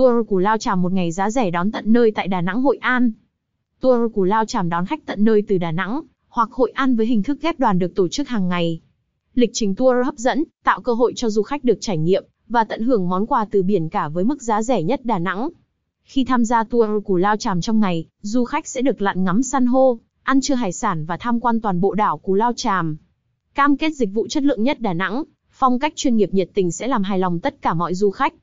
Tour Cù Lao Chàm một ngày giá rẻ đón tận nơi tại Đà Nẵng Hội An. Tour Cù Lao Chàm đón khách tận nơi từ Đà Nẵng hoặc Hội An với hình thức ghép đoàn được tổ chức hàng ngày. Lịch trình tour hấp dẫn, tạo cơ hội cho du khách được trải nghiệm và tận hưởng món quà từ biển cả với mức giá rẻ nhất Đà Nẵng. Khi tham gia tour Cù Lao Chàm trong ngày, du khách sẽ được lặn ngắm san hô, ăn trưa hải sản và tham quan toàn bộ đảo Cù Lao Chàm. Cam kết dịch vụ chất lượng nhất Đà Nẵng, phong cách chuyên nghiệp nhiệt tình sẽ làm hài lòng tất cả mọi du khách.